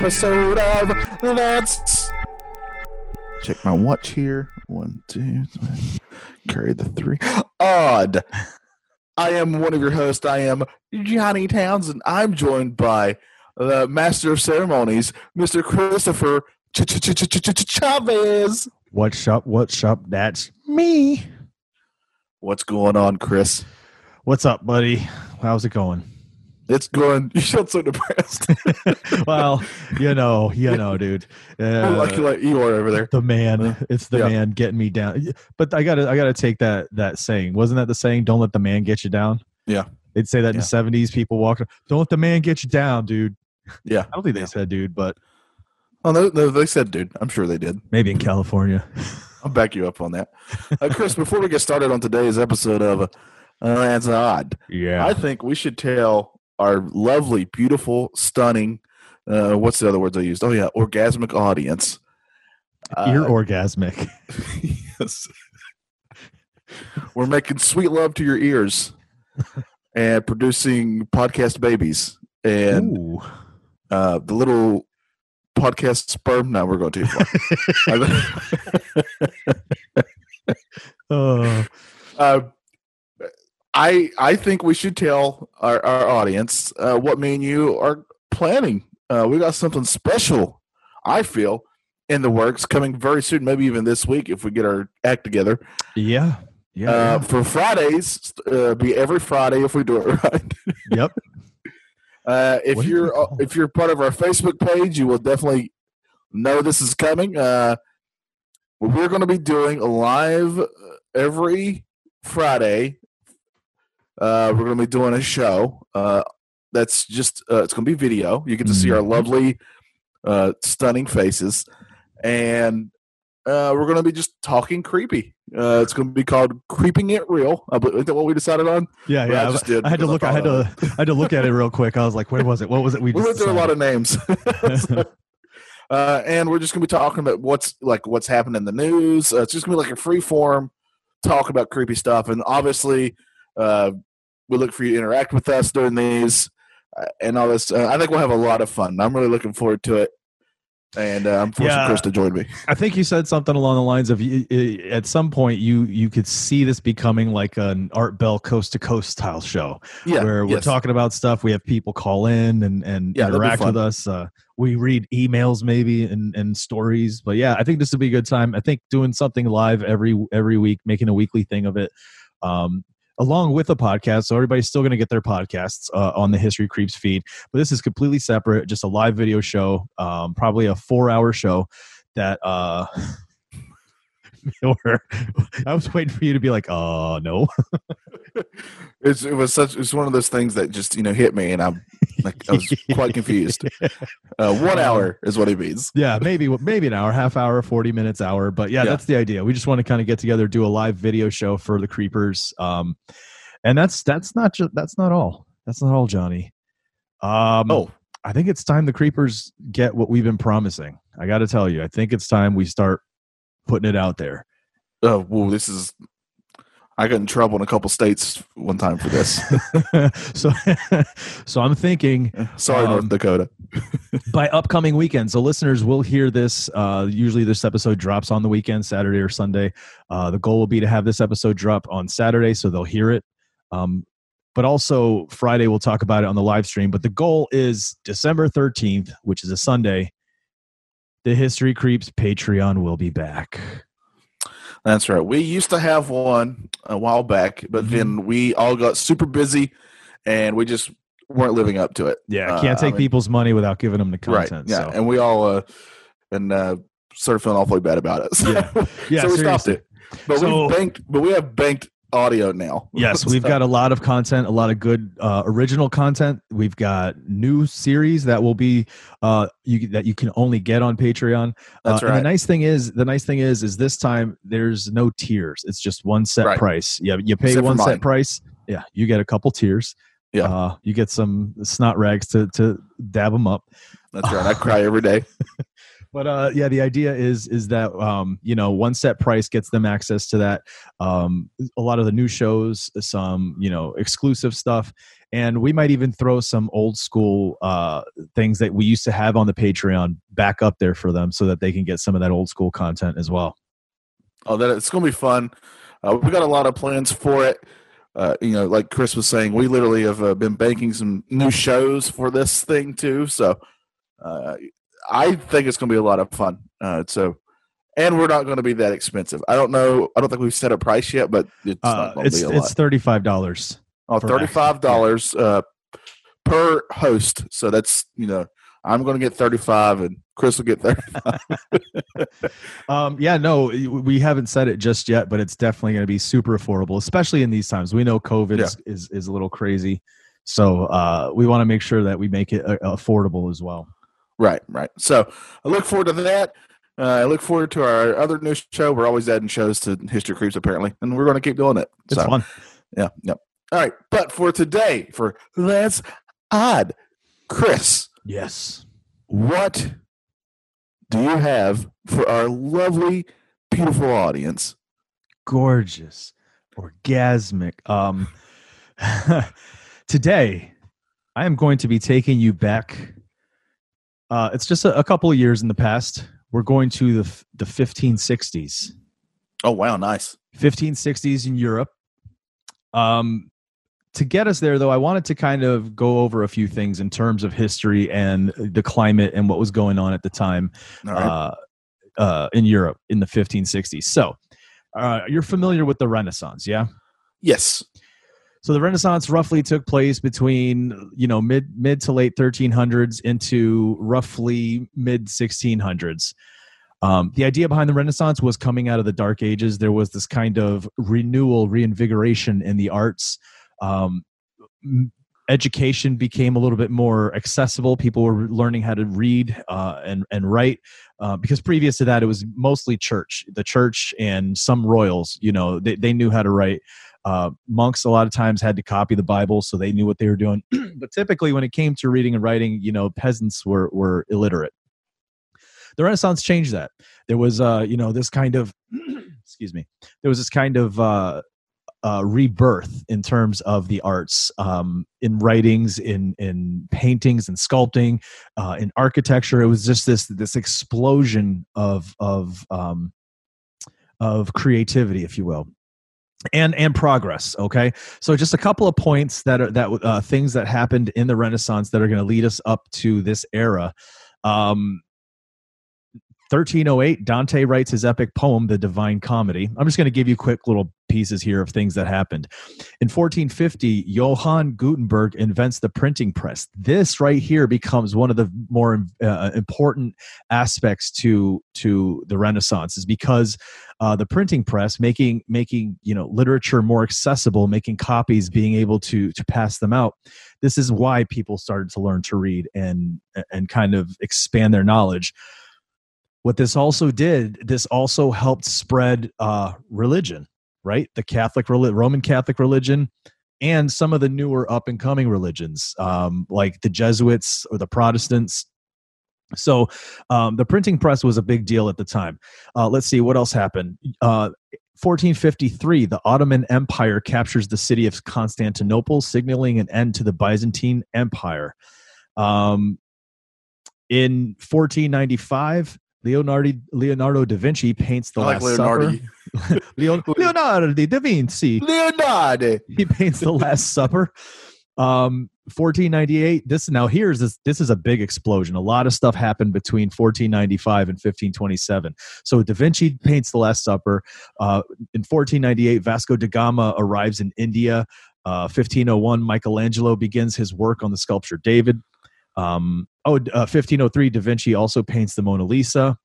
episode of Let's check my watch here. One, two, three. Carry the three. Odd. I am one of your hosts. I am Johnny Townsend. I'm joined by the master of ceremonies, Mr. Christopher Ch- Ch- Ch- Ch- Ch- Ch- Chavez. What's up? What's up? That's me. What's going on, Chris? What's up, buddy? How's it going? It's going. You sound so depressed. well, you know, you know, dude. Uh, like, like you are over there. the man it's the Yeah. man getting me down but i gotta i gotta take that that saying wasn't that the saying don't let the man get you down Yeah. they'd say that in the 70s people walk don't let the man get you down dude Yeah. i don't think they said dude but Oh no, no, they said, dude. I'm sure they did. maybe in california I'll back you up on that. Uh, Chris, before we get started on today's episode of uh, That's Odd, yeah I think we should tell our lovely, beautiful, stunning, uh, what's the other words I used? Oh, yeah, orgasmic audience. you're Uh, orgasmic yes. We're making sweet love to your ears and producing podcast babies. And uh, the little podcast sperm, Now we're going too far. Uh, Uh, I I think we should tell our, our audience uh, what me and you are planning. Uh, we got something special. I feel in the works coming very soon, maybe even this week if we get our act together. yeah yeah, Uh, for Fridays, uh, be every Friday if we do it right. yep Uh, if What you're we if you're part of our Facebook page, you will definitely know this is coming. Uh, we're going to be doing a live uh, every Friday. Uh, we're going to be doing a show. Uh, that's just uh, it's going to be video. You get to see our Mhm. lovely, uh, stunning faces, and uh, we're going to be just talking creepy. Uh, it's going to be called "Creeping It Real." I believe- that what we decided on? yeah Well, I yeah just did I had to because I look i had to i had to look at it real quick i was like where was it what was it we, we went through a lot of names. So, uh, and we're just gonna be talking about what's like what's happened in the news. Uh, it's just gonna be like a free form talk about creepy stuff, and obviously, uh, we look for you to interact with us during these uh, and all this. Uh, I think we'll have a lot of fun. I'm really looking forward to it, and uh, I'm forcing Yeah. Chris to join me. I think you said something along the lines of at some point you you could see this becoming like an Art Bell coast to coast style show Yeah, where we're yes. talking about stuff. We have people call in and and Yeah, interact with us. Uh, we read emails maybe and and stories. But yeah, I think this would be a good time. I think doing something live every every week, making a weekly thing of it. Um, Along with a podcast, so everybody's still going to get their podcasts uh, on the History Creeps feed, but this is completely separate, just a live video show, um, probably a four-hour show that uh or I was waiting for you to be like, uh no. It's, it was such. It's one of those things that just you know hit me, and I'm like I was quite confused. Uh, one hour is what he means. yeah, maybe maybe an hour, half hour, 40 minutes, hour. But yeah, Yeah. that's the idea. We just want to kind of get together, do a live video show for the creepers. Um and that's that's not just that's not all. That's not all, Johnny. Um Oh, I think it's time the creepers get what we've been promising. I got to tell you, I think it's time we start putting it out there. oh, well, this is. I got in trouble in a couple states one time for this. so so I'm thinking Sorry, Um, North Dakota. by upcoming weekend. So listeners will hear this. Uh, usually this episode drops on the weekend, Saturday or Sunday. Uh, the goal will be to have this episode drop on Saturday, so they'll hear it. Um, but also Friday we'll talk about it on the live stream. But the goal is December 13th, which is a Sunday. The History Creeps Patreon will be back. That's right. We used to have one a while back, but Mhm. then we all got super busy, and we just weren't living up to it. Yeah, Uh, can't I take mean- people's money without giving them the content. right? Yeah, so. and we all uh, and uh, started feeling awfully bad about it. So, Yeah. Yeah, so we stopped it. But So- we banked. But we have banked audio now. Yes, we've got a lot of content, a lot of good uh, original content. We've got new series that will be uh, you that you can only get on Patreon. That's uh, And right. the nice thing is, the nice thing is, is this time there's no tiers. It's just one set Right. price. Yeah, you pay Except one set price. Yeah, you get a couple tiers. Yeah. uh, you get some snot rags to to dab them up. That's right. I cry every day. But uh, yeah, the idea is is that um, you know one set price gets them access to that. Um, a lot of the new shows, some you know exclusive stuff, and we might even throw some old school uh, things that we used to have on the Patreon back up there for them, so that they can get some of that old school content as well. Oh, that it's to be fun. Uh, we got a lot of plans for it. Uh, you know, like Chris was saying, we literally have uh, been banking some new shows for this thing too. So uh, I think it's going to be a lot of fun. Uh, so, and we're not going to be that expensive. I don't know. I don't think we've set a price yet, but it's Uh, not going to it's it's thirty five dollars. Oh, per thirty-five dollars uh, per host. So that's you know, I'm going to get thirty-five, and Chris will get thirty. Um, yeah, no, we haven't said it just yet, but it's definitely going to be super affordable, especially in these times. We know COVID is, is is a little crazy, so uh, we want to make sure that we make it uh, affordable as well. Right, right. So I look forward to that. Uh, I look forward to our other new show. We're always adding shows to History Creeps, apparently, and we're going to keep doing it. It's so, fun. yeah, yeah. All right, but for today, for That's Odd, Chris, Yes. what do you have for our lovely, beautiful audience? gorgeous, orgasmic. Um, today, I am going to be taking you back. Uh, it's just a, a couple of years in the past. We're going to the the 1560s. Oh, wow, nice. 1560s in Europe. Um, to get us there, though, I wanted to kind of go over a few things in terms of history and the climate and what was going on at the time right. uh, uh, in Europe in the 1560s. So, uh, you're familiar with the Renaissance, yeah? yes. So the Renaissance roughly took place between you know mid mid to late 1300s into roughly mid 1600s. Um, the idea behind the Renaissance was coming out of the Dark Ages. There was this kind of renewal, reinvigoration in the arts. Um, education became a little bit more accessible. People were learning how to read uh, and and write uh, because previous to that, it was mostly church, the church and some royals. You know, they they knew how to write. Uh, monks a lot of times had to copy the Bible, so they knew what they were doing. but typically, when it came to reading and writing, you know, peasants were were illiterate. The Renaissance changed that. There was, uh, you know, this kind of, excuse me, there was this kind of uh, uh, rebirth in terms of the arts, um, in writings, in in paintings, and sculpting, uh, in architecture. It was just this this explosion of of um, of creativity, if you will and and progress okay? So just a couple of points that are that uh, things that happened in the renaissance that are going to lead us up to this era. Um 1308 dante writes his epic poem the divine comedy. I'm just going to give you quick little pieces here of things that happened. In 1450 johann gutenberg invents the printing press. This right here becomes one of the more uh, important aspects to to the renaissance is because uh, the printing press making making you know literature more accessible making copies being able to to pass them out. This is why people started to learn to read and and kind of expand their knowledge what this also did this also helped spread uh, religion right? The catholic roman catholic religion and some of the newer up and coming religions um, like the jesuits or the protestants. So um, the printing press was a big deal at the time. Uh, let's see what else happened. Uh, 1453 the ottoman empire captures the city of constantinople signaling an end to the byzantine empire. Um, in 1495 Leonardo, Leonardo da Vinci paints the I like Last Leonardo. Supper. Leonardo da Vinci. Leonardo. he paints the last supper. Um 1498 this now here's this this is a big explosion. A lot of stuff happened between 1495 and 1527 so da vinci paints the last supper. Uh, in 1498 vasco da gama arrives in india. Uh, 1501 michelangelo begins his work on the sculpture david um, oh uh, 1503 da vinci also paints the mona lisa.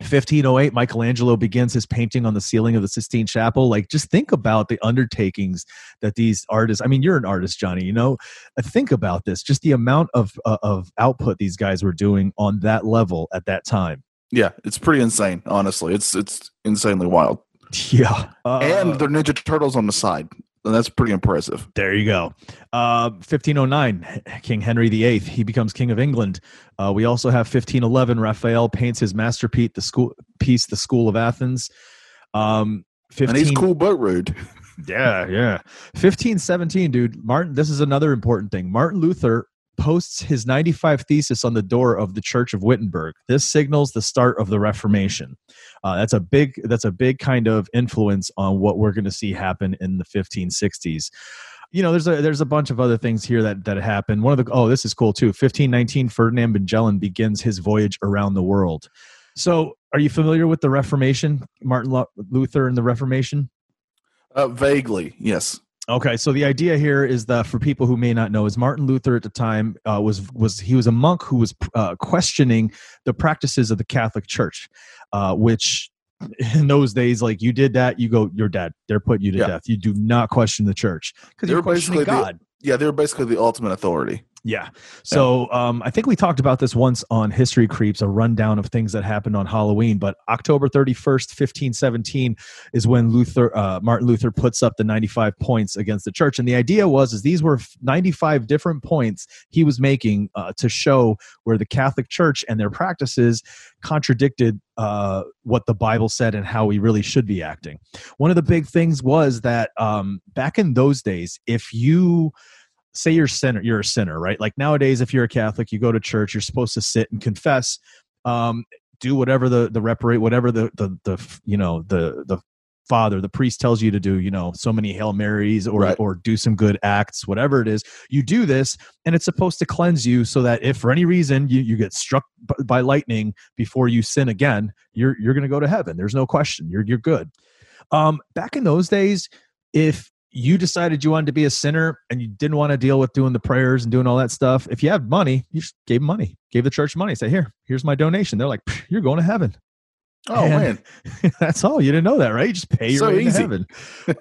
1508 michelangelo begins his painting on the ceiling of the sistine chapel. Like just think about the undertakings that these artists i mean you're an artist johnny you know? Uh, think about this just the amount of uh, of output these guys were doing on that level at that time. Yeah, it's pretty insane. Honestly, it's it's insanely wild. yeah. Uh, and they're Ninja Turtles on the side, that's pretty impressive. There you go. Uh, 1509, King Henry VIII. He becomes King of England. Uh, we also have 1511. Raphael paints his masterpiece, the school piece, the School of Athens. Um, 15, And he's cool but rude. Yeah, yeah. 1517, dude. Martin, this is another important thing. Martin Luther posts his 95 thesis on the door of the Church of Wittenberg. This signals the start of the Reformation. Uh, that's a big that's a big kind of influence on what we're going to see happen in the 1560s. You know, there's a there's a bunch of other things here that that happen. One of the oh, this is cool too. 1519, Ferdinand Magellan begins his voyage around the world. So, are you familiar with the Reformation, Martin Luther and the Reformation? Uh, vaguely, yes. Okay, so the idea here is that for people who may not know, is Martin Luther at the time uh, was was he was a monk who was uh, questioning the practices of the Catholic Church, uh, which in those days, like you did that, you go, you're dead. They're putting you to Yeah. death. You do not question the church because you're questioning basically the- God. Yeah, they're basically the ultimate authority. Yeah. So um, I think we talked about this once on History Creeps, a rundown of things that happened on Halloween. But October 31st, 1517 is when Luther, uh, Martin Luther puts up the 95 points against the church. And the idea was is these were 95 different points he was making uh, to show where the Catholic Church and their practices contradicted uh, what the Bible said and how we really should be acting. One of the big things was that um, back in those days, if you say you're sinner you're a sinner right? Like nowadays if you're a catholic you go to church you're supposed to sit and confess um do whatever the the reparate whatever the the the you know the the father the priest tells you to do you know so many hail marys or Right. or do some good acts whatever it is you do this and it's supposed to cleanse you so that if for any reason you, you get struck by lightning before you sin again you're you're going to go to heaven. There's no question. You're you're good. Um back in those days if you decided you wanted to be a sinner and you didn't want to deal with doing the prayers and doing all that stuff, if you had money, you just gave money, gave the church money. Say, here, here's my donation. They're like, you're going to heaven. Oh And- man, that's all. You didn't know that, right? You just pay your So way easy. to heaven.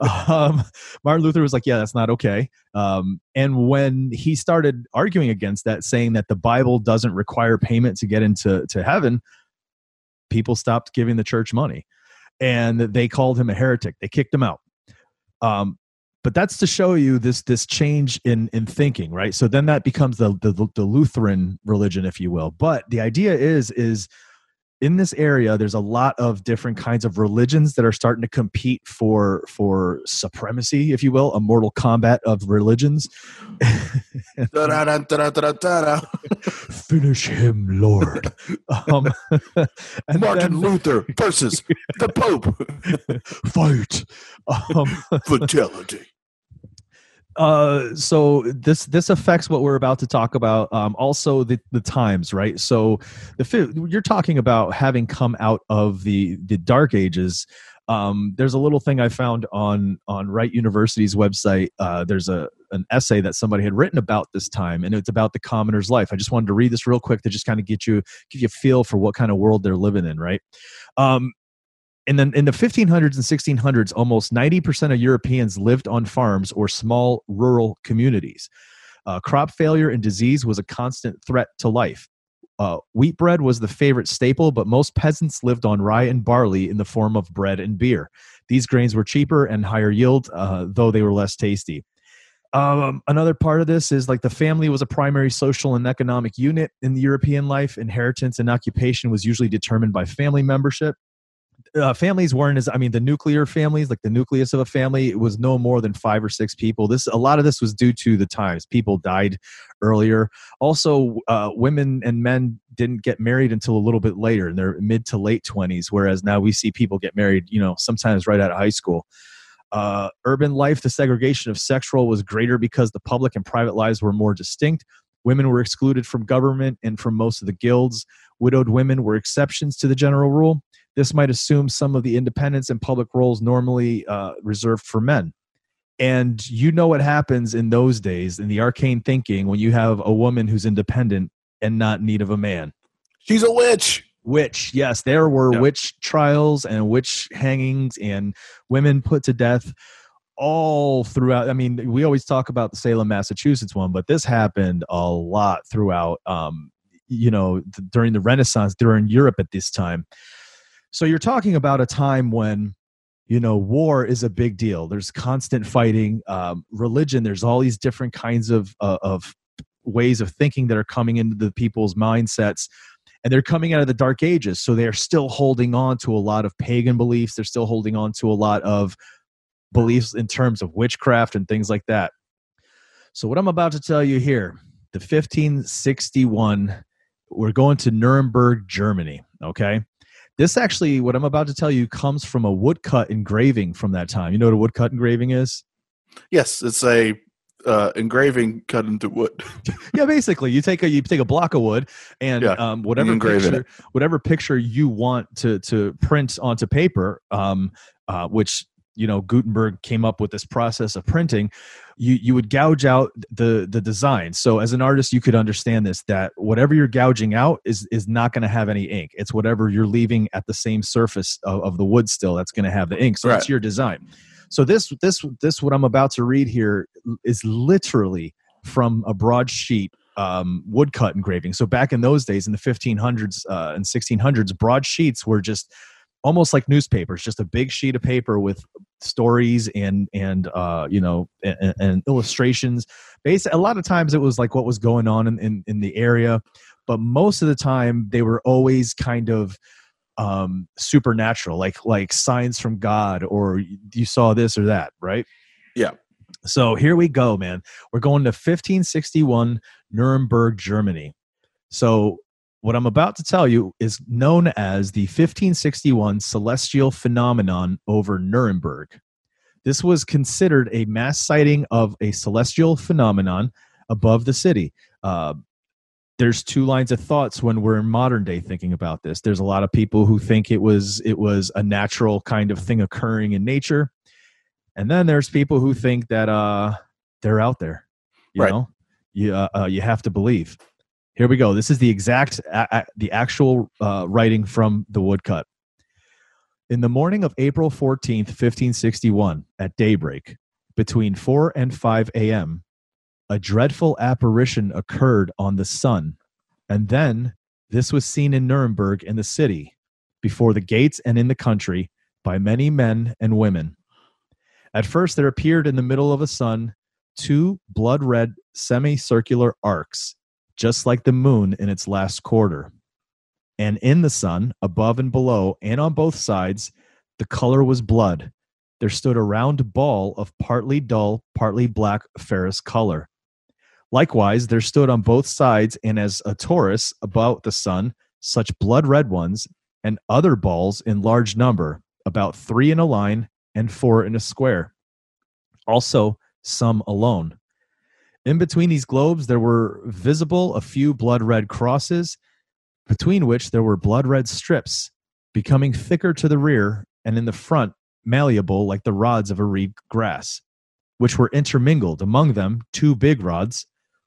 um, Martin Luther was like, yeah, that's not okay. Um, and when he started arguing against that, saying that the Bible doesn't require payment to get into to heaven, people stopped giving the church money, and they called him a heretic. They kicked him out. Um, but that's to show you this this change in in thinking, right? So then that becomes the the, the Lutheran religion, if you will. But the idea is is in this area there's a lot of different kinds of religions that are starting to compete for for supremacy if you will a Mortal Kombat of religions finish him lord um, and Martin then Luther versus the Pope. fight um, Fatality. Uh so this this affects what we're about to talk about um also the the times right? So the you're talking about having come out of the the dark ages. Um there's a little thing i found on on Wright university's website. Uh there's a an essay that somebody had written about this time and it's about the commoner's life. I just wanted to read this real quick to just kind of get you give you a feel for what kind of world they're living in right? Um and then in the 1500s and 1600s, almost 90% of Europeans lived on farms or small rural communities. Uh, crop failure and disease was a constant threat to life. Uh, wheat bread was the favorite staple, but most peasants lived on rye and barley in the form of bread and beer. These grains were cheaper and higher yield, uh, though they were less tasty. Um, another part of this is like the family was a primary social and economic unit in the European life. Inheritance and occupation was usually determined by family membership uh, families weren't as I mean the nuclear families, like the nucleus of a family, it was no more than five or six people. This a lot of this was due to the times people died earlier. Also, uh, women and men didn't get married until a little bit later in their mid to late twenties, whereas now we see people get married, you know, sometimes right out of high school. Uh, urban life, the segregation of sex role was greater because the public and private lives were more distinct. Women were excluded from government and from most of the guilds. Widowed women were exceptions to the general rule. This might assume some of the independence and public roles normally uh, reserved for men. And you know what happens in those days in the arcane thinking when you have a woman who's independent and not in need of a man. She's a witch. Witch, yes, there were Yeah. witch trials and witch hangings and women put to death all throughout. I mean, we always talk about the Salem, Massachusetts one, but this happened a lot throughout, um, you know, th- during the Renaissance, during Europe at this time. So you're talking about a time when, you know, war is a big deal. There's constant fighting. Um, religion, there's all these different kinds of, uh, of ways of thinking that are coming into the people's mindsets and they're coming out of the dark ages so they're still holding on to a lot of pagan beliefs they're still holding on to a lot of beliefs in terms of witchcraft and things like that so what i'm about to tell you here the 1561 we're going to nuremberg germany okay this actually what i'm about to tell you comes from a woodcut engraving from that time. You know what a woodcut engraving is? Yes, it's a uh, engraving cut into wood. yeah, basically, you take a you take a block of wood and Yeah, um, whatever picture whatever picture you want to to print onto paper, um, uh, which you know Gutenberg came up with this process of printing. You you would gouge out the the design. So as an artist, you could understand this that whatever you're gouging out is is not going to have any ink. It's whatever you're leaving at the same surface of, of the wood still that's going to have the ink. So it's Right. your design. So this this this what I'm about to read here is literally from a broadsheet um, woodcut engraving. So back in those days, in the 1500s uh, and 1600s, broadsheets were just almost like newspapers, just a big sheet of paper with stories and and uh, you know and, and illustrations. Basically, a lot of times it was like what was going on in, in in the area, but most of the time they were always kind of um supernatural like like signs from god or you saw this or that right Yeah. so here we go man we're going to 1561 nuremberg germany so what i'm about to tell you is known as the 1561 celestial phenomenon over nuremberg. This was considered a mass sighting of a celestial phenomenon above the city. Uh, there's two lines of thoughts when we're in modern day thinking about this. There's a lot of people who think it was it was a natural kind of thing occurring in nature. And then there's people who think that uh they're out there you Right. know? You uh, uh, you have to believe here we go this is the exact a- a- the actual uh, writing from the woodcut in the morning of april 14th 1561 at daybreak between 4 and 5 a.m a dreadful apparition occurred on the sun, and then this was seen in Nuremberg in the city, before the gates and in the country, by many men and women. At first, there appeared in the middle of the sun two blood red semicircular arcs, just like the moon in its last quarter. And in the sun, above and below, and on both sides, the color was blood. There stood a round ball of partly dull, partly black ferrous color. Likewise, there stood on both sides and as a torus about the sun such blood red ones and other balls in large number, about three in a line and four in a square. Also, some alone. In between these globes, there were visible a few blood red crosses, between which there were blood red strips, becoming thicker to the rear and in the front malleable like the rods of a reed grass, which were intermingled among them two big rods,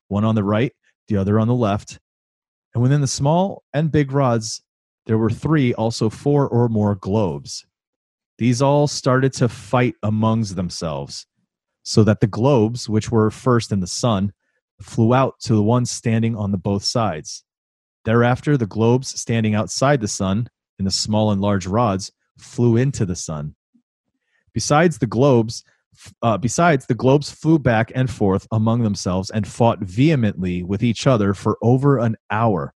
one on the right, the other on the left. And within the small and big rods, there were three, also four or more globes. These all started to fight amongst themselves, so that the globes, which were first in the sun, flew out to the ones standing on the both sides. Thereafter, the globes standing outside the sun, in the small and large rods, flew into the sun. Besides the globes, uh, besides, the globes flew back and forth among themselves and fought vehemently with each other for over an hour.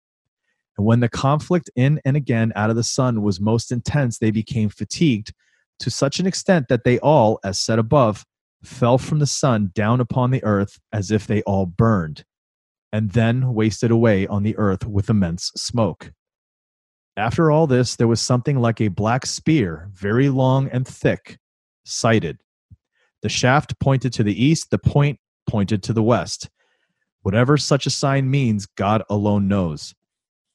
And when the conflict in and again out of the sun was most intense, they became fatigued to such an extent that they all, as said above, fell from the sun down upon the earth as if they all burned, and then wasted away on the earth with immense smoke. After all this, there was something like a black spear, very long and thick, sighted. The shaft pointed to the east, the point pointed to the west. Whatever such a sign means, God alone knows.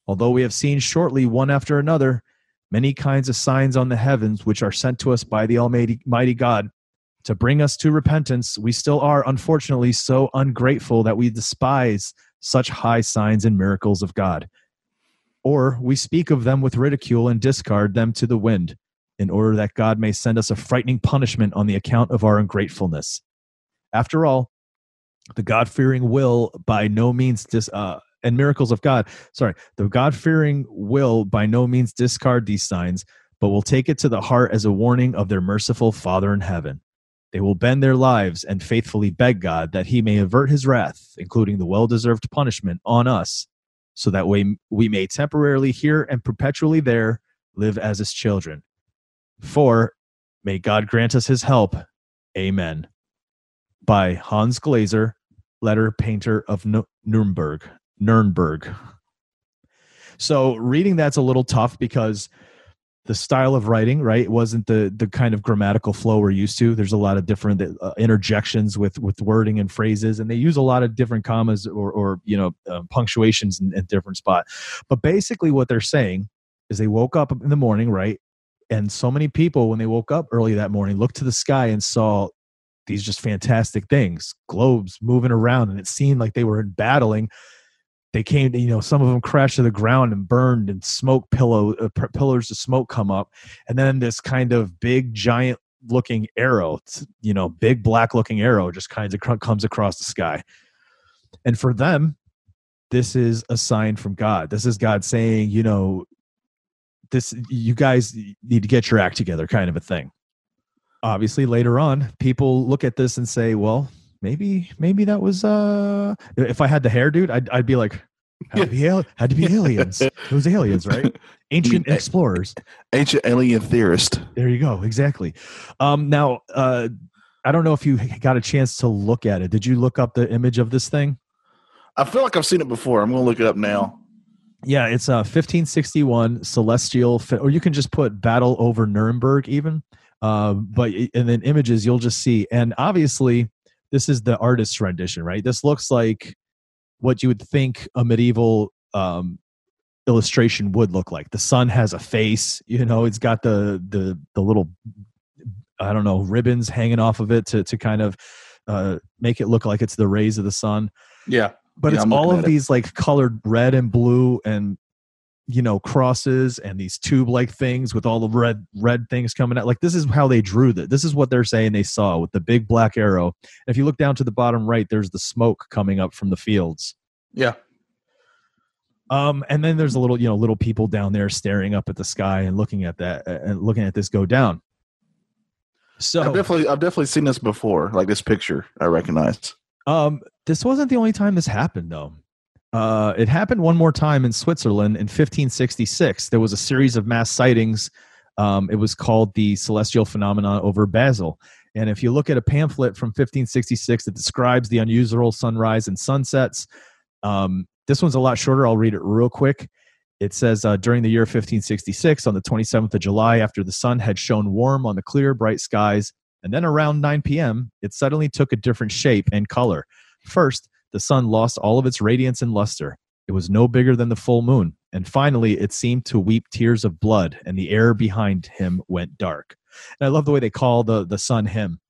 Although we have seen shortly, one after another, many kinds of signs on the heavens which are sent to us by the Almighty mighty God to bring us to repentance, we still are, unfortunately, so ungrateful that we despise such high signs and miracles of God. or we speak of them with ridicule and discard them to the wind, in order that God may send us a frightening punishment on the account of our ungratefulness. After all, the God fearing will by no means dis, uh, and miracles of God. Sorry, the God fearing will by no means discard these signs, but will take it to the heart as a warning of their merciful Father in heaven. They will bend their lives and faithfully beg God that he may avert his wrath, including the well deserved punishment, on us, so that we, we may temporarily here and perpetually there live as his children. For may God grant us his help. Amen. By Hans Glaser, letter painter of Nuremberg. Nuremberg. So reading that's a little tough because the style of writing, right, it wasn't the the kind of grammatical flow we're used to. There's a lot of different uh, interjections with with wording and phrases, and they use a lot of different commas or or you know uh, punctuations in, in different spot. But basically, what they're saying is they woke up in the morning, right, and so many people when they woke up early that morning looked to the sky and saw these just fantastic things, globes moving around, and it seemed like they were battling they came you know some of them crashed to the ground and burned and smoke pillow uh, pillars of smoke come up. And then this kind of big giant looking arrow you know big black looking arrow just kind of comes across the sky. And for them this is a sign from god. This is god saying you know this you guys need to get your act together kind of a thing. Obviously later on people look at this and say well maybe maybe that was uh if I had the hair, dude, I'd I'd be like had to be, had to be aliens. it was aliens, right? Ancient explorers, ancient alien theorist. There you go. Exactly. Um, now, uh, I don't know if you got a chance to look at it. Did you look up the image of this thing? I feel like I've seen it before. I'm going to look it up now. Yeah, it's a uh, 1561 celestial, or you can just put battle over Nuremberg, even. Uh, but and then images you'll just see, and obviously this is the artist's rendition, right? This looks like what you would think a medieval um, illustration would look like. The sun has a face, you know, it's got the the the little I don't know ribbons hanging off of it to to kind of uh, make it look like it's the rays of the sun. Yeah, but yeah, it's all of these like colored red and blue and you know crosses and these tube like things with all the red red things coming out like this is how they drew that this is what they're saying they saw with the big black arrow. And if you look down to the bottom right there's the smoke coming up from the fields. Yeah. Um and then there's a little you know little people down there staring up at the sky and looking at that and looking at this go down. So i've definitely i've definitely seen this before like this picture i recognize. Um this wasn't the only time this happened though uh, it happened one more time in Switzerland in 1566. There was a series of mass sightings. Um, it was called the celestial phenomenon over Basel. And if you look at a pamphlet from 1566 that describes the unusual sunrise and sunsets, um, this one's a lot shorter. I'll read it real quick. It says uh, during the year 1566, on the 27th of July, after the sun had shone warm on the clear, bright skies, and then around 9 p.m., it suddenly took a different shape and color. First, the sun lost all of its radiance and luster. It was no bigger than the full moon. And finally, it seemed to weep tears of blood, and the air behind him went dark. And I love the way they call the, the sun him.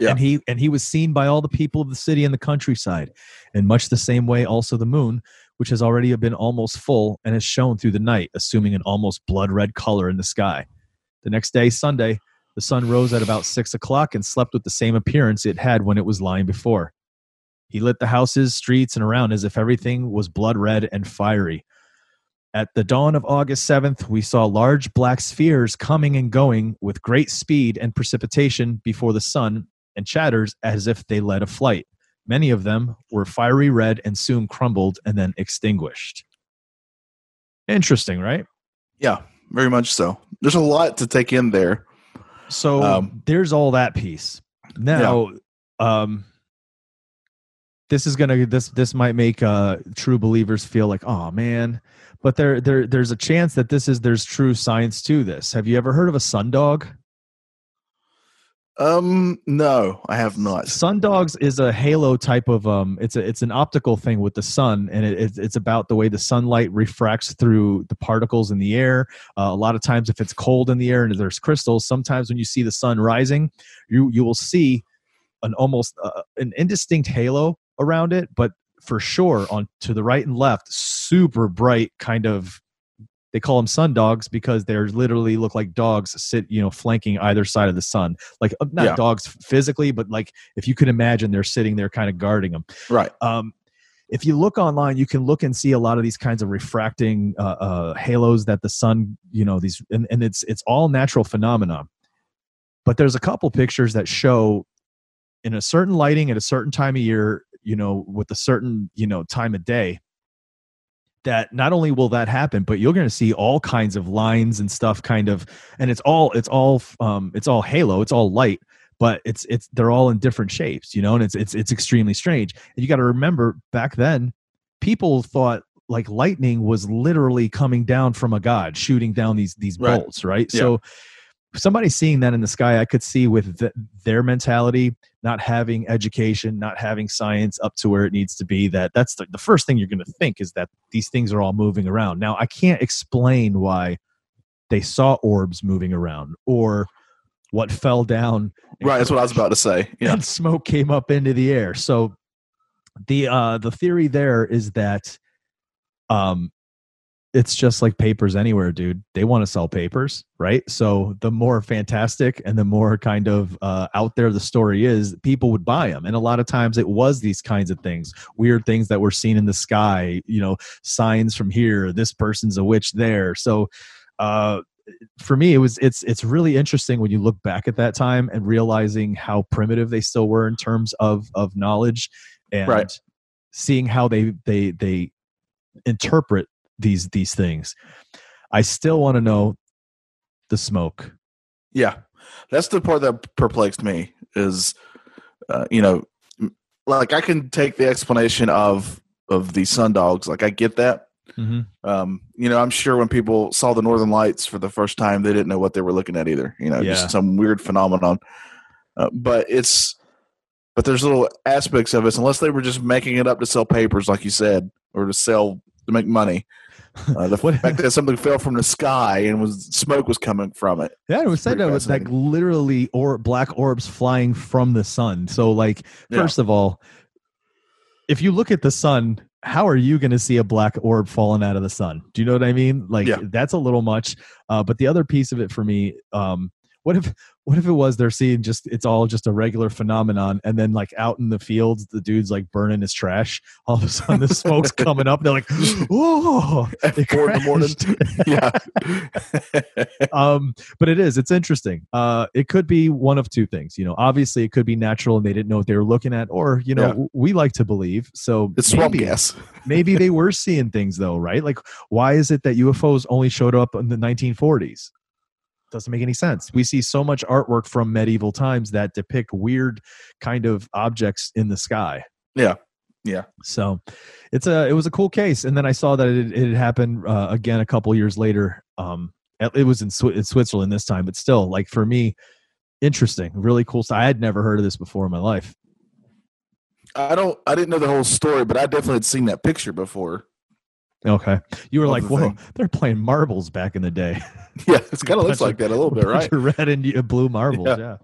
Yeah. And he and he was seen by all the people of the city and the countryside. In much the same way, also the moon, which has already been almost full and has shone through the night, assuming an almost blood red color in the sky. The next day, Sunday, the sun rose at about six o'clock and slept with the same appearance it had when it was lying before. He lit the houses, streets, and around as if everything was blood red and fiery. At the dawn of August 7th, we saw large black spheres coming and going with great speed and precipitation before the sun and chatters as if they led a flight. Many of them were fiery red and soon crumbled and then extinguished. Interesting, right? Yeah, very much so. There's a lot to take in there. So um, there's all that piece. Now, yeah. um, this is gonna this this might make uh true believers feel like oh man. But there there there's a chance that this is there's true science to this. Have you ever heard of a sundog um no i have not. Sundogs is a halo type of um it's a it's an optical thing with the sun and it, it's, it's about the way the sunlight refracts through the particles in the air. Uh, a lot of times if it's cold in the air and there's crystals sometimes when you see the sun rising you you will see an almost uh, an indistinct halo around it, but for sure on to the right and left, super bright kind of they call them sun dogs because they're literally look like dogs sit you know flanking either side of the sun like uh, not Yeah. dogs physically but like if you could imagine they're sitting there kind of guarding them Right. um, if you look online, you can look and see a lot of these kinds of refracting uh, uh, halos that the sun, you know, these, and, and it's it's all natural phenomena. But there's a couple pictures that show in a certain lighting at a certain time of year, you know, with a certain you know time of day. That not only will that happen, but you're going to see all kinds of lines and stuff, kind of, and it's all it's all um, it's all halo, it's all light, but it's it's they're all in different shapes, you know, and it's it's it's extremely strange. And you got to remember back then, people thought like lightning was literally coming down from a god, shooting down these these Right. bolts, right? Yeah. So somebody seeing that in the sky, I could see with th- their mentality, not having education, not having science up to where it needs to be. That that's the, the first thing you're going to think is that these things are all moving around. Now I can't explain why they saw orbs moving around or what fell down Right. That's what I was about to say. Yeah. and smoke came up into the air. So the uh the theory there is that um it's just like papers anywhere, dude. They want to sell papers, right? So the more fantastic and the more kind of uh, out there the story is, people would buy them. And a lot of times it was these kinds of things, weird things that were seen in the sky, you know, signs from here, this person's a witch there. So uh, for me, it was it's it's really interesting when you look back at that time and realizing how primitive they still were in terms of of knowledge and Right. seeing how they they they interpret these these things. I still want to know the smoke. Yeah, that's the part that perplexed me. Is uh, you know, like I can take the explanation of of the sun dogs. Like I get that. Mm-hmm. Um, you know, I'm sure when people saw the Northern Lights for the first time, they didn't know what they were looking at either. You know, Yeah. just some weird phenomenon. Uh, but it's but there's little aspects of it. Unless they were just making it up to sell papers, like you said, or to sell to make money. Uh, the fact that something fell from the sky and was smoke was coming from it. Yeah, it was said that was like literally or black orbs flying from the sun. So like Yeah. first of all, if you look at the sun, how are you going to see a black orb falling out of the sun? Do you know what I mean? Like Yeah. that's a little much. Uh, but the other piece of it for me, um, what if what if it was they're seeing just it's all just a regular phenomenon, and then like out in the fields, the dude's like burning his trash. All of a sudden, the smoke's coming up. They're like, "Oh!" They four in the morning. yeah. um but it is it's interesting uh it could be one of two things you know obviously it could be natural and they didn't know what they were looking at or you know Yeah. we like to believe so It's swamp maybe, gas. maybe they were seeing things though right like why is it that ufos only showed up in the 1940s doesn't make any sense we see so much artwork from medieval times that depict weird kind of objects in the sky Yeah. Yeah. so it's a it was a cool case and then i saw that it, it had happened uh, again a couple years later um it was in, Swi- in switzerland this time but still like for me interesting really cool stuff i had never heard of this before in my life I don't I didn't know the whole story, but I definitely had seen that picture before. Okay you were like the whoa thing. they're playing marbles back in the day Yeah, it kind of looks like that a little bit, right? Red and blue marbles yeah, Yeah.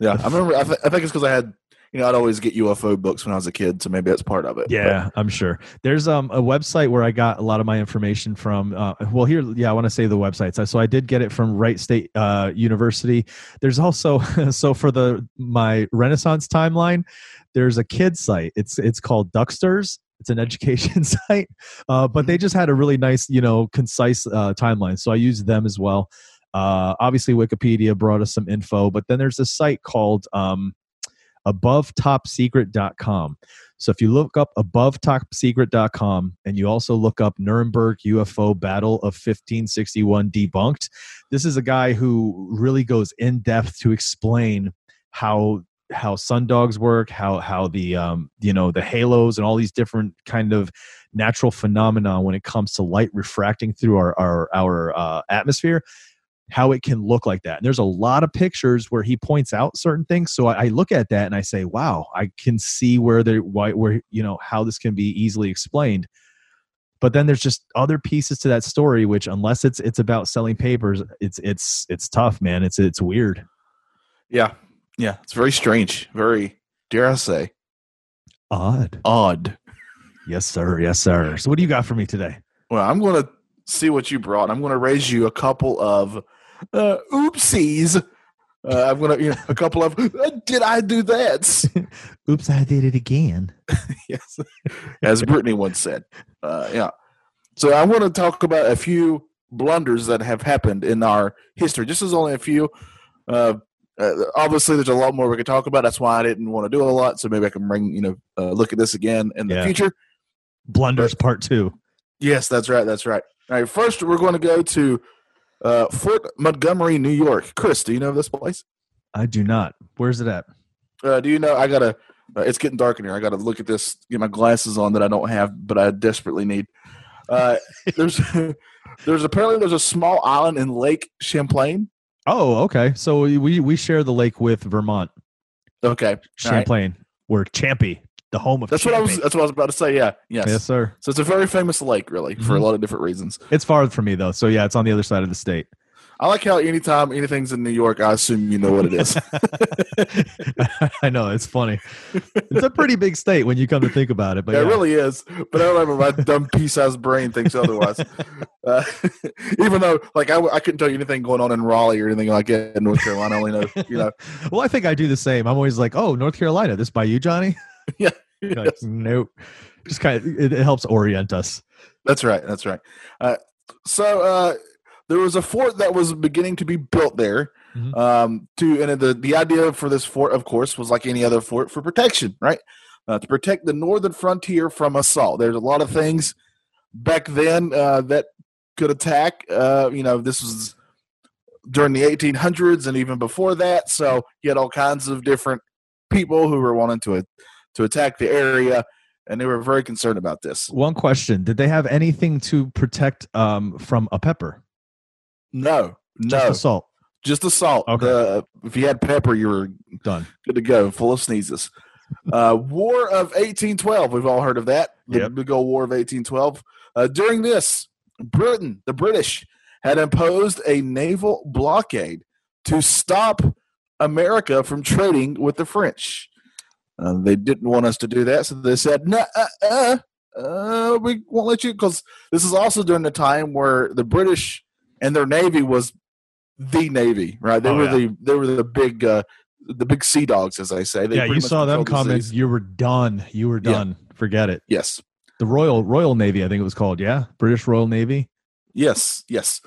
Yeah, I remember. I, th- I think it's because I had, you know, I'd always get UFO books when I was a kid, so maybe that's part of it. Yeah, I'm sure. There's um a website where I got a lot of my information from. Uh, well, here, yeah, I want to say the websites. So- So I did get it from Wright State uh, University. There's also so for the my Renaissance timeline, there's a kid site. It's it's called Ducksters. It's an education site, uh, but they just had a really nice, you know, concise uh, timeline. So I used them as well. Uh, obviously, Wikipedia brought us some info, but then there's a site called um, abovetopsecret.com. So if you look up abovetopsecret.com and you also look up Nuremberg UFO Battle of 1561 debunked, this is a guy who really goes in depth to explain how how sundogs work, how how the um you know the halos and all these different kind of natural phenomena when it comes to light refracting through our our our uh, atmosphere how it can look like that. And there's a lot of pictures where he points out certain things. So I, I look at that and I say, wow, I can see where they why where you know how this can be easily explained. But then there's just other pieces to that story, which unless it's it's about selling papers, it's it's it's tough, man. It's it's weird. yeah, yeah. It's very strange, very dare I say Odd. odd. Yes, sir. Yes, sir. So what do you got for me today? Well, I'm going to see what you brought. I'm going to raise you a couple of uh, oopsies. Uh, I'm going to you know, a couple of uh, did I do that? Oops, I did it again. yes, as Britney once said. Uh, yeah. So I want to talk about a few blunders that have happened in our history. This is only a few. Uh, uh, obviously, there's a lot more we could talk about. That's why I didn't want to do a lot. So maybe I can bring you know uh, look at this again in the Yeah. future. Blunders part two. Yes, that's right. That's right. All right. First, we're going to go to uh, Fort Montgomery, New York. Chris, do you know this place? I do not. Where's it at? Uh, do you know? I gotta. Uh, it's getting dark in here. I gotta look at this. Get my glasses on that I don't have, but I desperately need. Uh, there's, there's apparently there's a small island in Lake Champlain. Oh, okay. So we we, share the lake with Vermont, Okay, All right. Champlain. We're Champy, the home of That's what I was. That's what I was about to say. Yeah. Yes. Yes, sir. So it's a very famous lake, really, for a Mhm. lot of different reasons. It's far from me though, so yeah, it's on the other side of the state. I like how anytime anything's in New York, I assume you know what it is. I know it's funny. It's a pretty big state when you come to think about it. But Yeah, yeah, it really is. But I don't know. My dumb pea-sized brain thinks otherwise. Uh, even though, like, I, I couldn't tell you anything going on in Raleigh or anything like that in North Carolina. I only know, you know. well, I think I do the same. I'm always like, "Oh, North Carolina, this by you, Johnny?" Yeah. Like, nope. Just kind of it, it helps orient us. That's right. That's right. Uh, so uh, there was a fort that was beginning to be built there. Mhm. Um, to and the the idea for this fort, of course, was like any other fort for protection, right? Uh, to protect the northern frontier from assault. There's a lot of things back then uh, that could attack. Uh, you know, this was during the 1800s and even before that. So you had all kinds of different people who were wanting to to attack the area, and they were very concerned about this. One question: Did they have anything to protect um, from a pepper? No, Just no, salt. just assault. Okay. The- if you had pepper, you were Done. good to go, full of sneezes. Uh, War of 1812. We've all heard of that. The Yep. big old War of 1812. Uh, during this, Britain, the British, had imposed a naval blockade to stop America from trading with the French. Uh, they didn't want us to do that, so they said, "No, uh, uh, uh, we won't let you." Because this is also during the time where the British and their navy was the navy, right? They Oh, were yeah. the they were the big uh, the big sea dogs, as I say. They yeah, you saw them controlled the You were done. You were Yeah. done. Forget it. Yes, The Royal Royal Navy, I think it was called. Yeah, British Royal Navy. yes, yes.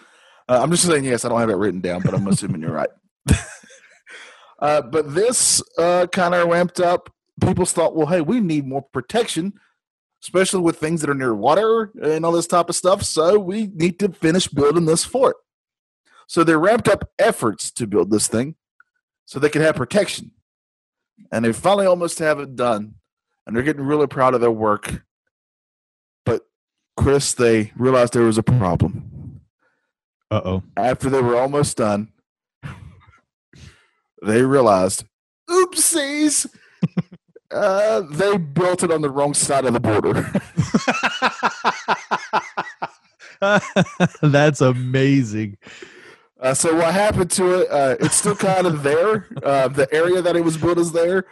Uh, I'm just saying yes. I don't have it written down, but I'm assuming you're right. uh, but this uh, kind of ramped up. People thought, well, hey, we need more protection, especially with things that are near water and all this type of stuff. So we need to finish building this fort. So they ramped up efforts to build this thing so they could have protection. And they finally almost have it done. And they're getting really proud of their work. But Chris, they realized there was a problem. Uh oh. After they were almost done, they realized, oopsies, uh, they built it on the wrong side of the border. That's amazing. Uh, so what happened to it? Uh, it's still kind of there. Uh, the area that it was built is there,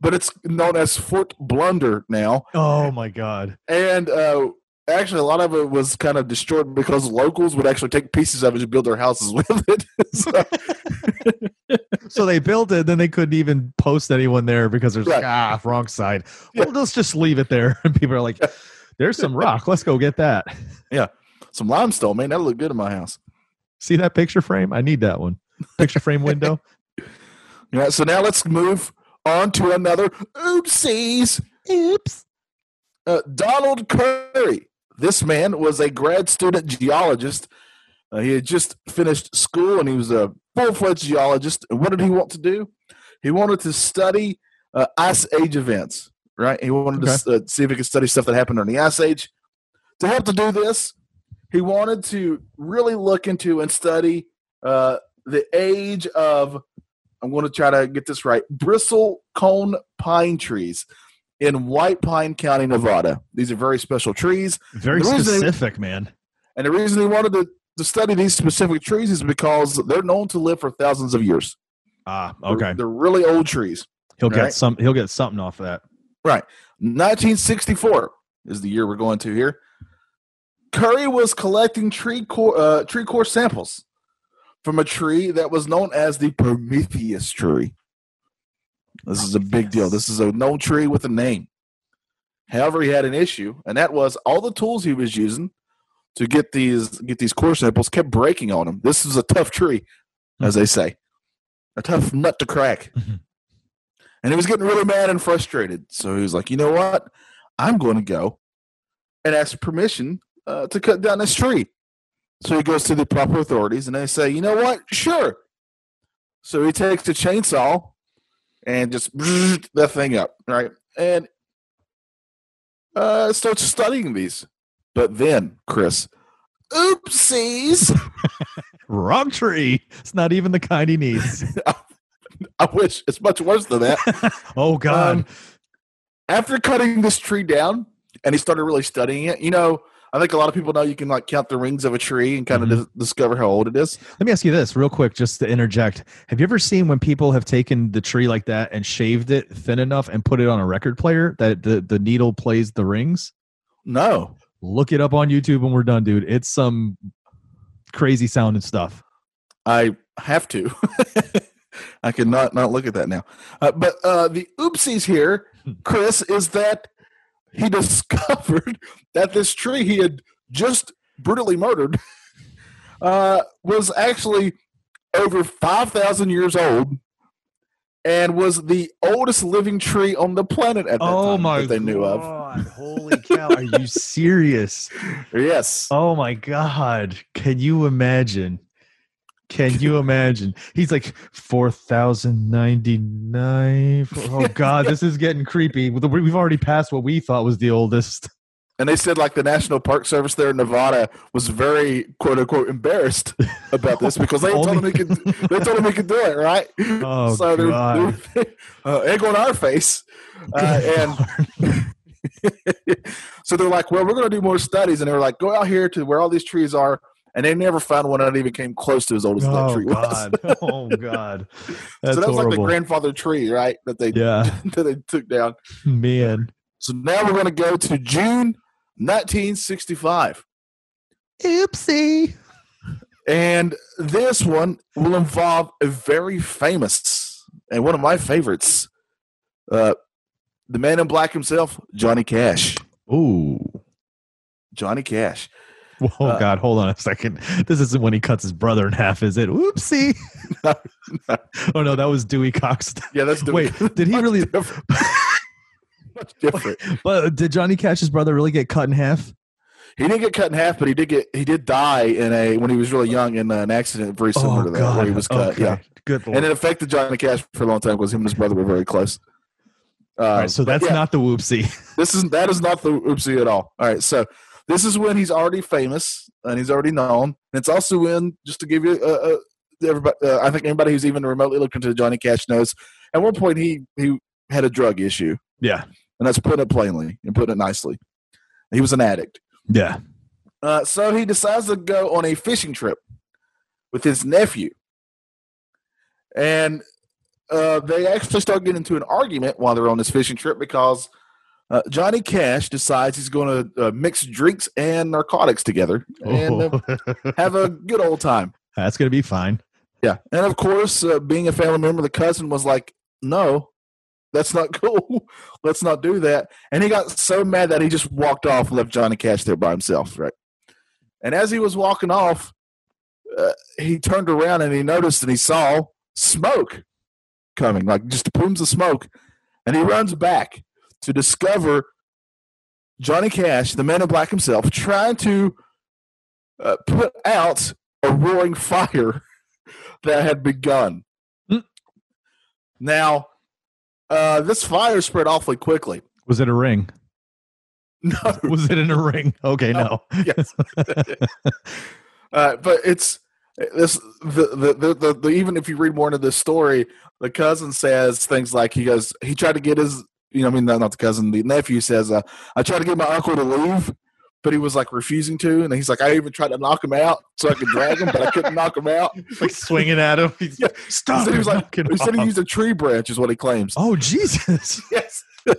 but it's known as Fort Blunder now. Oh my god. And uh, actually, a lot of it was kind of destroyed because locals would actually take pieces of it to build their houses with it. so, So they built it, then they couldn't even post anyone there because there's like ah wrong side. Yeah. Well, let's just leave it there. And people are like, "There's some rock. Let's go get that." Yeah. Some limestone, man, that'll look good in my house. See that picture frame? I need that one. Picture frame window. Yeah, so now let's move on to another oopsies. Oops. Uh, Donald Currey. This man was a grad student geologist. Uh, he had just finished school and he was a full fledged geologist. And what did he want to do? He wanted to study uh, ice age events, right? He wanted to uh, see if he could study stuff that happened during the ice age. To help to do this, he wanted to really look into and study uh, the age of, I'm going to try to get this right, bristle cone pine trees in White Pine County, Nevada. These are very special trees. Very specific, man. And the reason he wanted to, to study these specific trees is because they're known to live for thousands of years. Ah, They're- okay. They're, really old trees. He'll get some. He'll get something off of that. Right. 1964 is the year we're going to here. Currey was collecting tree core uh, tree core samples from a tree that was known as the Prometheus tree. This is a big deal. This is a known tree with a name. However, he had an issue, and that was all the tools he was using to get these get these core samples kept breaking on him. This is a tough tree, as they say, a tough nut to crack. Mhm. And he was getting really mad and frustrated. So he was like, "You know what? I'm going to go and ask permission uh, to cut down this tree." So he goes to the proper authorities, and they say, "You know what? Sure." So he takes the chainsaw and just that thing up, right? And uh, starts studying these. But then, Chris, oopsies! Wrong tree. It's not even the kind he needs. I wish it's much worse than that. oh God. Um, After cutting this tree down, and he started really studying it, you know, I think a lot of people know you can like count the rings of a tree and kind of Mhm. discover how old it is. Let me ask you this real quick, just to interject. Have you ever seen when people have taken the tree like that and shaved it thin enough and put it on a record player that the, the needle plays the rings? No, Look it up on YouTube when we're done, dude. It's some crazy sounding stuff. I have to. I cannot not look at that now. Uh, but uh, the oopsies here, Chris, is that he discovered that this tree he had just brutally murdered uh, was actually over 5,000 years old and was the oldest living tree on the planet at that Oh time that they knew of. God. Holy cow. Are you serious? Yes. Oh my God. Can you imagine? Can you imagine? He's like 4,099. Oh God, this is getting creepy. We've already passed what we thought was the oldest. And they said like the National Park Service there in Nevada was very quote unquote embarrassed about this because they told him he could they told him he could do it, right? Oh, so they're, God. they're uh, egg on our face. Uh, and so they're like, well, we're going to do more studies. And they were like, go out here to where all these trees are. And they never found one that even came close to as old as that oh tree was. God. Oh God. That's so that was like the grandfather tree, right? That they yeah, that they took down. man. So now we're going to go to June 1965. Oopsie. And this one will involve a very famous and one of my favorites, uh, the man in black himself, Johnny Cash. Ooh. Johnny Cash. Oh Uh, God, hold on a second. This isn't when he cuts his brother in half, is it? Oopsie. Oh no, that was Dewey Cox. Yeah, that's the Wait, did he much really? different. much different. But did Johnny Cash's brother really get cut in half? He didn't get cut in half, but he did get he did die in a when he was really young in an accident very similar to that where he was cut. Oh, Okay. Yeah, Good lord. and it affected Johnny Cash for a long time because him and his brother were very close. All right, so that's yeah. not the whoopsie. This is that is not the whoopsie at all. All right, so this is when he's already famous and he's already known. And it's also when, just to give you, uh, uh, everybody, uh, I think anybody who's even remotely looked into Johnny Cash knows. At one point, he he had a drug issue, Yeah. and that's putting it plainly and putting it nicely. He was an addict, Yeah. uh, so he decides to go on a fishing trip with his nephew, and uh, they actually start getting into an argument while they're on this fishing trip because uh, Johnny Cash decides he's going to uh, mix drinks and narcotics together and uh, have a good old time. that's gonna be fine. Yeah, and of course, uh, being a family member, the cousin was like, "No, that's not cool. Let's not do that." And he got so mad that he just walked off, and left Johnny Cash there by himself. Right, and as he was walking off, uh, he turned around and he noticed and he saw smoke coming, like just plumes of smoke, and he runs back to discover Johnny Cash, the man in black himself, trying to uh, put out a roaring fire that had begun. Hmm. Now, uh, this fire spread awfully quickly. Was it a ring? No, Was it in a ring? Okay, no. yes, uh, but it's this the the, the the the even if you read more into this story, the cousin says things like he goes he tried to get his you know I mean not not the cousin the nephew says uh, I tried to get my uncle to leave. But he was like refusing to, and he's like, I even tried to knock him out so I could drag him, but I couldn't knock him out. like swinging at him. He's, Yeah. Stop! He he was like, he said he used a tree branch, is what he claims. oh Jesus! Yes,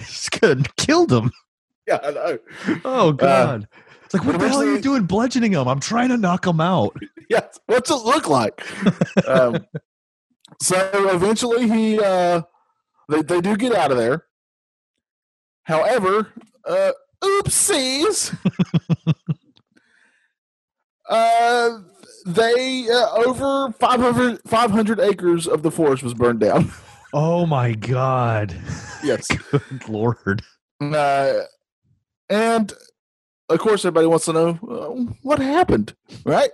He's good. Killed him. yeah, I know. Oh God! It's like, what the hell are you doing bludgeoning him? I'm trying to knock him out. Yeah, what's it look like? um, so eventually he, uh, they, they do get out of there. However, uh, oopsies. uh, they uh, over 500, 500 acres of the forest was burned down. Oh my god! Yes, Good lord. uh, and of course, everybody wants to know uh, what happened, right?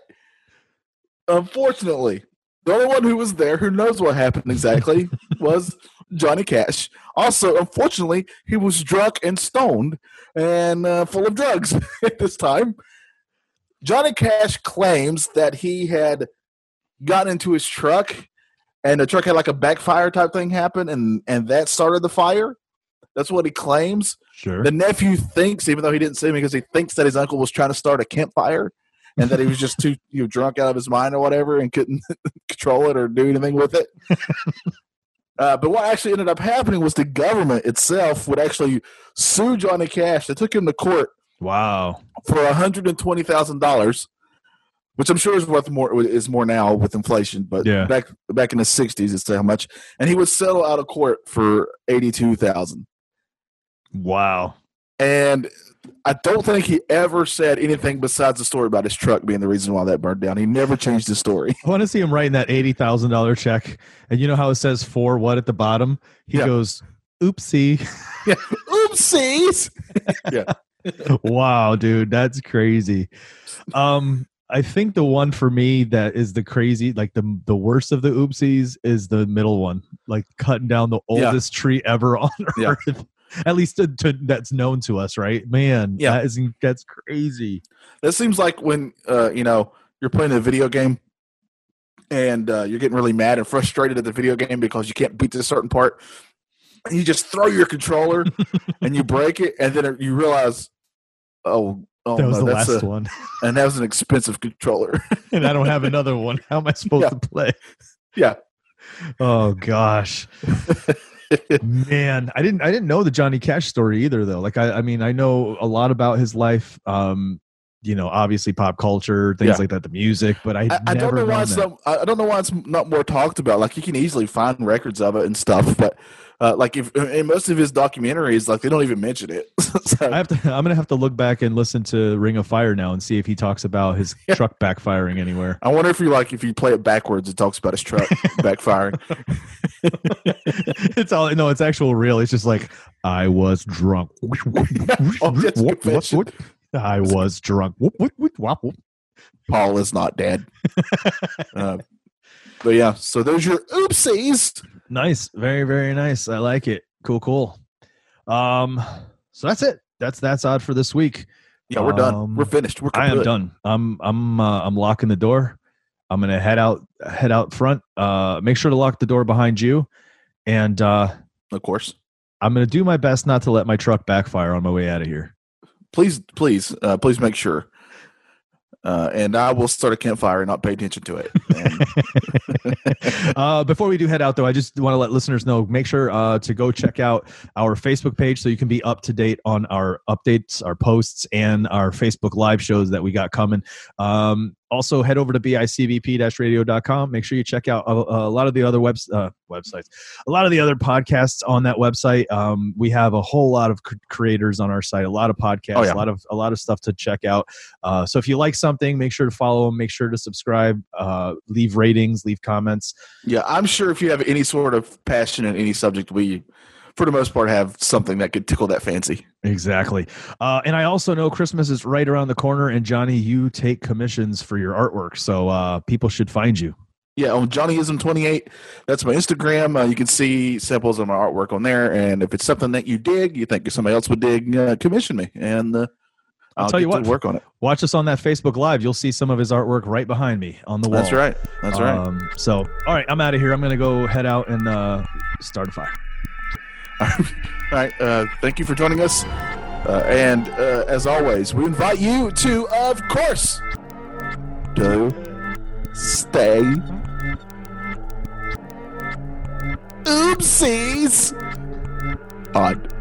Unfortunately, the only one who was there who knows what happened exactly was Johnny Cash. Also, unfortunately, he was drunk and stoned and uh, full of drugs at this time. Johnny Cash claims that he had gotten into his truck and the truck had like a backfire type thing happen and and that started the fire. That's what he claims. Sure. The nephew thinks, even though he didn't see him, because he thinks that his uncle was trying to start a campfire and that he was just too you know, drunk out of his mind or whatever and couldn't control it or do anything with it. uh, but what actually ended up happening was the government itself would actually sue Johnny Cash. They took him to court wow. for $120,000, which I'm sure is worth more is more now with inflation. But Yeah. back back in the 60s, it's how much. And he would settle out of court for 82000 Wow. And I don't think he ever said anything besides the story about his truck being the reason why that burned down. He never changed his story. I want to see him writing that eighty thousand dollar check, and you know how it says for what at the bottom? He Yeah. goes, "Oopsie." Oopsies! yeah. wow, dude, that's crazy. Um, I think the one for me that is the crazy, like the the worst of the oopsies, is the middle one, like cutting down the Yeah. oldest tree ever on Yeah. earth. At least to, to, that's known to us, right? Man, Yeah. that is that's crazy. That seems like when uh, you know you're playing a video game and uh, you're getting really mad and frustrated at the video game because you can't beat this certain part. And you just throw your controller and you break it, and then you realize, oh, oh That was no, the last a, one, and that was an expensive controller. and I don't have another one. How am I supposed Yeah. to play? yeah, Oh gosh. Man i didn't i didn't know the johnny cash story either though like i i mean i know a lot about his life um you know obviously pop culture things Yeah. like that the music but i I, I don't know why it's not. I I don't know why it's not more talked about. Like you can easily find records of it and stuff, but uh, like if in most of his documentaries, like they don't even mention it. So- I have to. I'm gonna have to look back and listen to Ring of Fire now and see if he talks about his Yeah. truck backfiring anywhere. I wonder if you like if you play it backwards, it talks about his truck backfiring. it's all no. It's actual real. It's just like I was drunk. Oh, that's Whoop, whoop, I was drunk. Paul is not dead. uh, but yeah, so there's your oopsies. Nice, very very nice. I like it. Cool, cool. Um, so that's it. That's that's odd for this week. Yeah, we're done. Um, We're finished. We're I am done. I'm I'm uh, I'm locking the door. I'm gonna head out head out front. Uh, make sure to lock the door behind you, and uh, Of course. I'm gonna do my best not to let my truck backfire on my way out of here. Please, please, uh, please make sure. Uh, and I will start a campfire and not pay attention to it. Uh, before we do head out, though, I just want to let listeners know make sure uh, to go check out our Facebook page so you can be up to date on our updates, our posts, and our Facebook live shows that we got coming. Um, also, head over to bicbp radio.com. Make sure you check out a, a lot of the other webs, uh, websites, a lot of the other podcasts on that website. Um, we have a whole lot of c- creators on our site, a lot of podcasts, Oh, yeah. a lot of a lot of stuff to check out. Uh, so if you like something, make sure to follow them. Make sure to subscribe. Uh, leave ratings, leave comments. yeah, I'm sure if you have any sort of passion in any subject, we, for the most part, have something that could tickle that fancy. Exactly. Uh, and I also know Christmas is right around the corner, and Johnny, you take commissions for your artwork, so uh, people should find you. Yeah, on Johnnyism28, that's my Instagram. Uh, you can see samples of my artwork on there. And if it's something that you dig, you think somebody else would dig, uh, commission me, and uh, I'll I'll, tell you what. work on it. Watch us on that Facebook Live. You'll see some of his artwork right behind me on the wall. That's right. That's right. Um, so, all right, I'm out of here. I'm going to go head out and uh, start a fire. All right. Uh, thank you for joining us. Uh, and uh, as always, we invite you to, of course, go stay. Oopsies. Odd.